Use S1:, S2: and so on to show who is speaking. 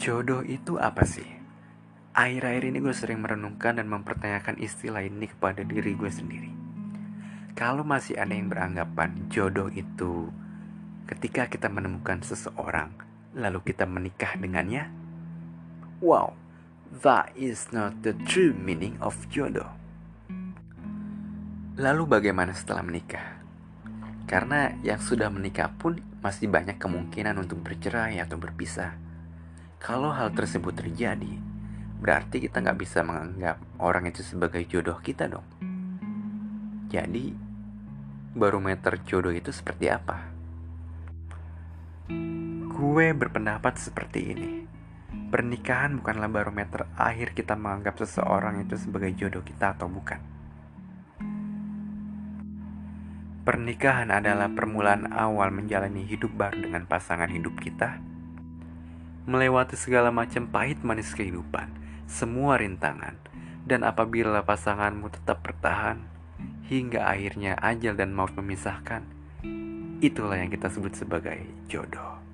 S1: Jodoh itu apa sih? Akhir-akhir ini gue sering merenungkan dan mempertanyakan istilah ini kepada diri gue sendiri. Kalau masih ada yang beranggapan jodoh itu ketika kita menemukan seseorang, lalu kita menikah dengannya, wow, that is not the true meaning of jodoh. Lalu bagaimana setelah menikah? Karena yang sudah menikah pun masih banyak kemungkinan untuk bercerai atau berpisah kalau hal tersebut terjadi, berarti kita nggak bisa menganggap orang itu sebagai jodoh kita dong. Jadi, barometer jodoh itu seperti apa? Gue berpendapat seperti ini. Pernikahan bukanlah barometer akhir kita menganggap seseorang itu sebagai jodoh kita atau bukan. Pernikahan adalah permulaan awal menjalani hidup baru dengan pasangan hidup kita melewati segala macam pahit manis kehidupan, semua rintangan, dan apabila pasanganmu tetap bertahan hingga akhirnya ajal dan maut memisahkan, itulah yang kita sebut sebagai jodoh.